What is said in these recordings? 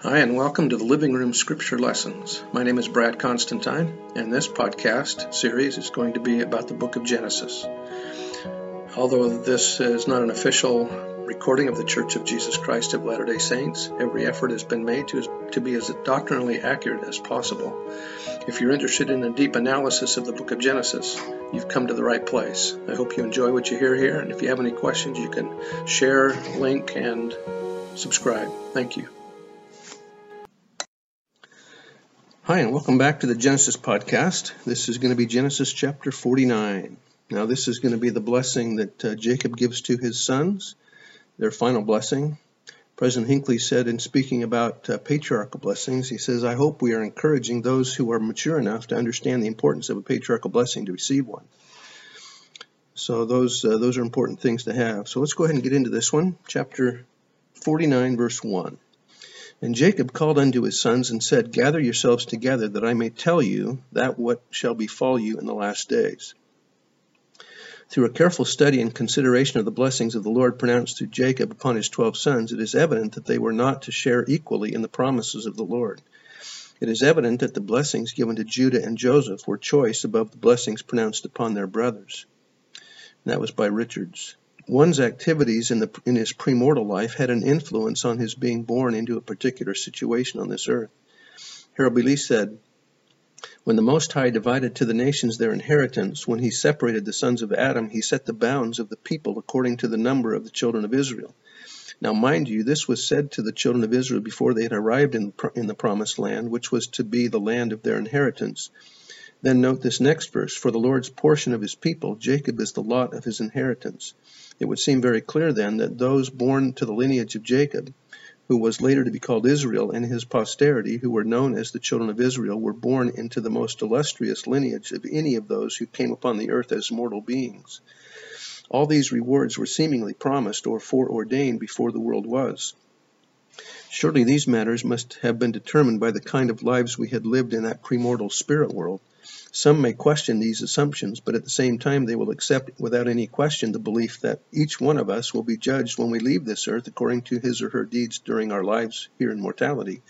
Hi, and welcome to the Living Room Scripture Lessons. My name is Brad Constantine, and this podcast series is going to be about the book of Genesis. Although this is not an official recording of the Church of Jesus Christ of Latter day Saints, every effort has been made to, to be as doctrinally accurate as possible. If you're interested in a deep analysis of the book of Genesis, you've come to the right place. I hope you enjoy what you hear here, and if you have any questions, you can share, link, and subscribe. Thank you. Hi, and welcome back to the Genesis podcast. This is going to be Genesis chapter 49. Now, this is going to be the blessing that uh, Jacob gives to his sons, their final blessing. President Hinckley said in speaking about uh, patriarchal blessings, he says, I hope we are encouraging those who are mature enough to understand the importance of a patriarchal blessing to receive one. So those uh, those are important things to have. So let's go ahead and get into this one, chapter 49, verse 1. And Jacob called unto his sons and said, Gather yourselves together, that I may tell you that what shall befall you in the last days. Through a careful study and consideration of the blessings of the Lord pronounced through Jacob upon his twelve sons, it is evident that they were not to share equally in the promises of the Lord. It is evident that the blessings given to Judah and Joseph were choice above the blessings pronounced upon their brothers. And that was by Richards. One's activities in, the, in his premortal life had an influence on his being born into a particular situation on this earth. Harold. Lee said, When the Most High divided to the nations their inheritance, when he separated the sons of Adam, he set the bounds of the people according to the number of the children of Israel. Now, mind you, this was said to the children of Israel before they had arrived in, in the promised land, which was to be the land of their inheritance. Then note this next verse For the Lord's portion of his people, Jacob is the lot of his inheritance. It would seem very clear then that those born to the lineage of Jacob, who was later to be called Israel, and his posterity, who were known as the children of Israel, were born into the most illustrious lineage of any of those who came upon the earth as mortal beings. All these rewards were seemingly promised or foreordained before the world was. Surely these matters must have been determined by the kind of lives we had lived in that premortal spirit world some may question these assumptions, but at the same time they will accept without any question the belief that each one of us will be judged when we leave this earth according to his or her deeds during our lives here in mortality.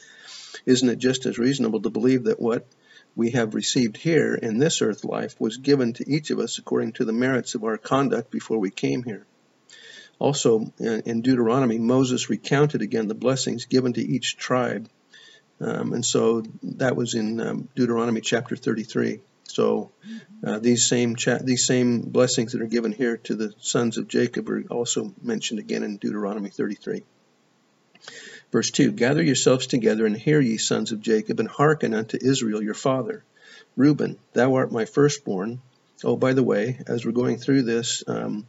Isn't it just as reasonable to believe that what we have received here in this earth life was given to each of us according to the merits of our conduct before we came here? Also, in Deuteronomy, Moses recounted again the blessings given to each tribe. Um, and so that was in um, Deuteronomy chapter 33. So uh, these same cha- these same blessings that are given here to the sons of Jacob are also mentioned again in Deuteronomy 33. Verse 2 Gather yourselves together and hear, ye sons of Jacob, and hearken unto Israel your father. Reuben, thou art my firstborn. Oh, by the way, as we're going through this, um,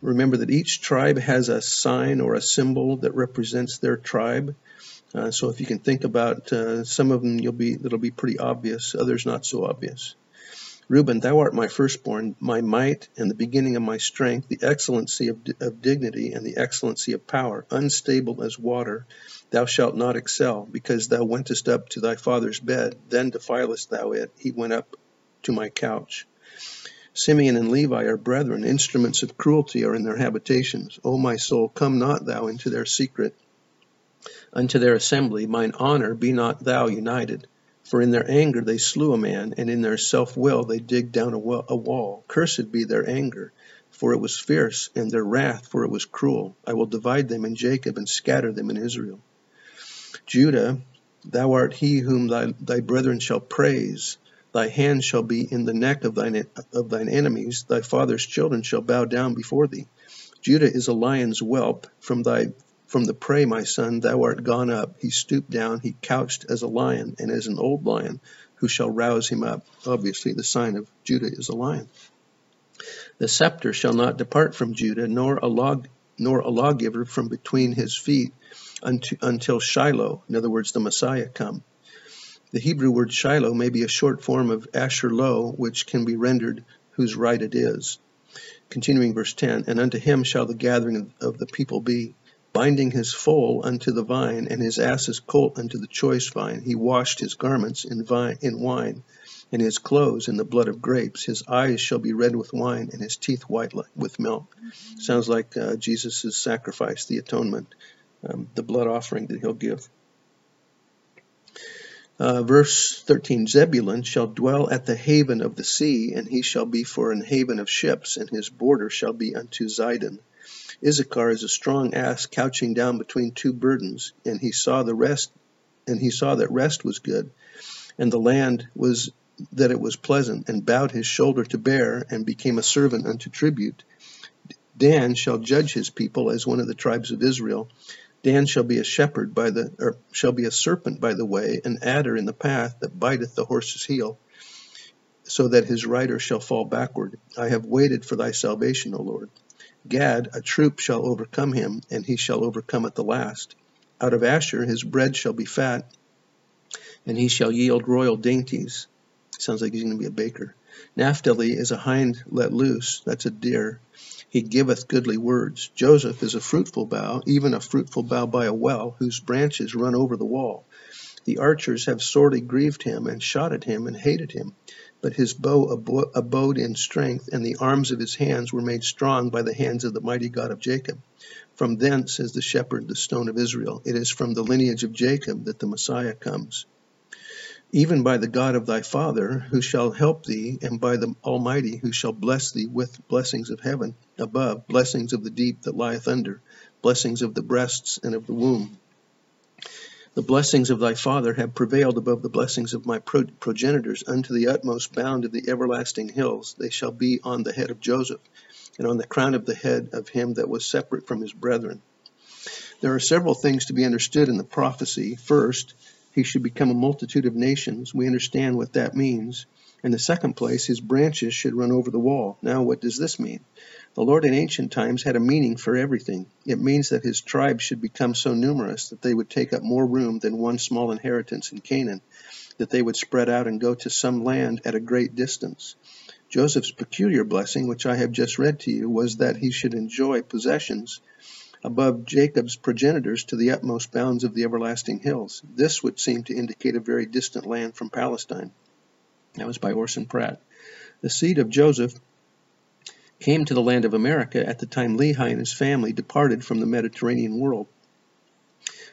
remember that each tribe has a sign or a symbol that represents their tribe. Uh, so if you can think about uh, some of them, you'll be it'll be pretty obvious. Others not so obvious. Reuben, thou art my firstborn, my might and the beginning of my strength, the excellency of, of dignity and the excellency of power, unstable as water. Thou shalt not excel, because thou wentest up to thy father's bed, then defilest thou it. He went up to my couch. Simeon and Levi are brethren, instruments of cruelty are in their habitations. O my soul, come not thou into their secret, unto their assembly, mine honor be not thou united. For in their anger they slew a man, and in their self will they digged down a wall. Cursed be their anger, for it was fierce, and their wrath, for it was cruel. I will divide them in Jacob and scatter them in Israel. Judah, thou art he whom thy, thy brethren shall praise. Thy hand shall be in the neck of thine, of thine enemies. Thy father's children shall bow down before thee. Judah is a lion's whelp. From thy from the prey, my son, thou art gone up. He stooped down, he couched as a lion, and as an old lion, who shall rouse him up? Obviously, the sign of Judah is a lion. The scepter shall not depart from Judah, nor a log, nor a lawgiver from between his feet, until Shiloh, in other words, the Messiah, come. The Hebrew word Shiloh may be a short form of Asher Lo, which can be rendered whose right it is. Continuing verse 10, and unto him shall the gathering of the people be binding his foal unto the vine, and his ass's colt unto the choice vine. He washed his garments in, vine, in wine, and his clothes in the blood of grapes. His eyes shall be red with wine, and his teeth white with milk. Sounds like uh, Jesus' sacrifice, the atonement, um, the blood offering that he'll give. Uh, verse 13 Zebulun shall dwell at the haven of the sea, and he shall be for an haven of ships, and his border shall be unto Zidon. Issachar is a strong ass couching down between two burdens, and he saw the rest, and he saw that rest was good, and the land was that it was pleasant, and bowed his shoulder to bear, and became a servant unto tribute. Dan shall judge his people as one of the tribes of Israel, Dan shall be a shepherd by the, or shall be a serpent by the way, an adder in the path that biteth the horse's heel, so that his rider shall fall backward. I have waited for thy salvation, O Lord. Gad, a troop shall overcome him, and he shall overcome at the last. Out of Asher his bread shall be fat, and he shall yield royal dainties. Sounds like he's going to be a baker. Naphtali is a hind let loose, that's a deer. He giveth goodly words. Joseph is a fruitful bough, even a fruitful bough by a well, whose branches run over the wall. The archers have sorely grieved him, and shot at him, and hated him. But his bow abode in strength, and the arms of his hands were made strong by the hands of the mighty God of Jacob. From thence is the shepherd, the stone of Israel. It is from the lineage of Jacob that the Messiah comes even by the God of thy father, who shall help thee, and by the Almighty, who shall bless thee with blessings of heaven above, blessings of the deep that lieth under, blessings of the breasts and of the womb. The blessings of thy father have prevailed above the blessings of my progenitors unto the utmost bound of the everlasting hills. They shall be on the head of Joseph, and on the crown of the head of him that was separate from his brethren. There are several things to be understood in the prophecy. First, he should become a multitude of nations. We understand what that means. In the second place, his branches should run over the wall. Now, what does this mean? The Lord in ancient times had a meaning for everything. It means that his tribes should become so numerous that they would take up more room than one small inheritance in Canaan, that they would spread out and go to some land at a great distance. Joseph's peculiar blessing, which I have just read to you, was that he should enjoy possessions above Jacob's progenitors to the utmost bounds of the everlasting hills. This would seem to indicate a very distant land from Palestine. That was by Orson Pratt. The seed of Joseph came to the land of America at the time Lehi and his family departed from the Mediterranean world.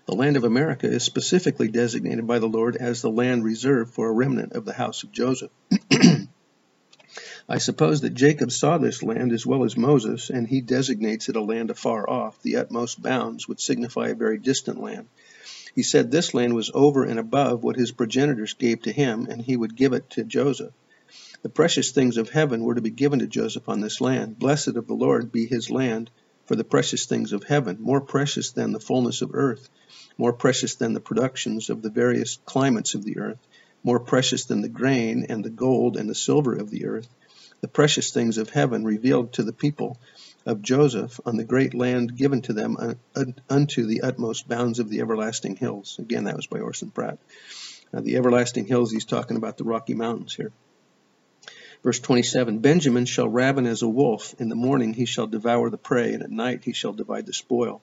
The land of America is specifically designated by the Lord as the land reserved for a remnant of the house of Joseph. I suppose that Jacob saw this land as well as Moses, and he designates it a land afar off. The utmost bounds would signify a very distant land. He said this land was over and above what his progenitors gave to him, and he would give it to Joseph. The precious things of heaven were to be given to Joseph on this land. Blessed of the Lord be his land for the precious things of heaven, more precious than the fullness of earth, more precious than the productions of the various climates of the earth, more precious than the grain and the gold and the silver of the earth the precious things of heaven revealed to the people of Joseph on the great land given to them unto the utmost bounds of the everlasting hills. Again, that was by Orson Pratt. Now, the everlasting hills, he's talking about the Rocky Mountains here. Verse 27 Benjamin shall raven as a wolf. In the morning he shall devour the prey, and at night he shall divide the spoil.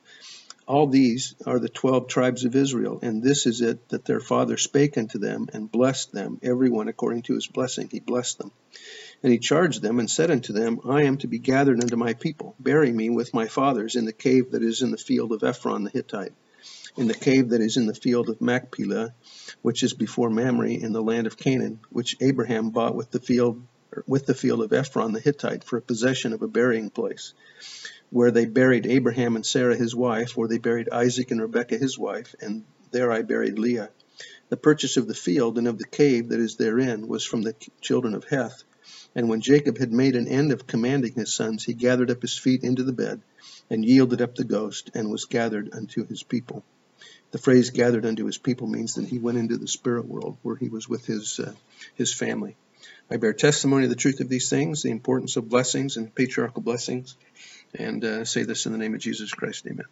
All these are the twelve tribes of Israel, and this is it that their father spake unto them, and blessed them, every one according to his blessing. He blessed them. And he charged them and said unto them, I am to be gathered unto my people. Bury me with my fathers in the cave that is in the field of Ephron the Hittite, in the cave that is in the field of Machpelah, which is before Mamre in the land of Canaan, which Abraham bought with the field with the field of Ephron the Hittite for a possession of a burying place, where they buried Abraham and Sarah his wife, where they buried Isaac and Rebekah his wife, and there I buried Leah. The purchase of the field and of the cave that is therein was from the children of Heth, and when Jacob had made an end of commanding his sons, he gathered up his feet into the bed, and yielded up the ghost, and was gathered unto his people. The phrase gathered unto his people means that he went into the spirit world where he was with his, uh, his family. I bear testimony of the truth of these things, the importance of blessings and patriarchal blessings, and uh, say this in the name of Jesus Christ. Amen.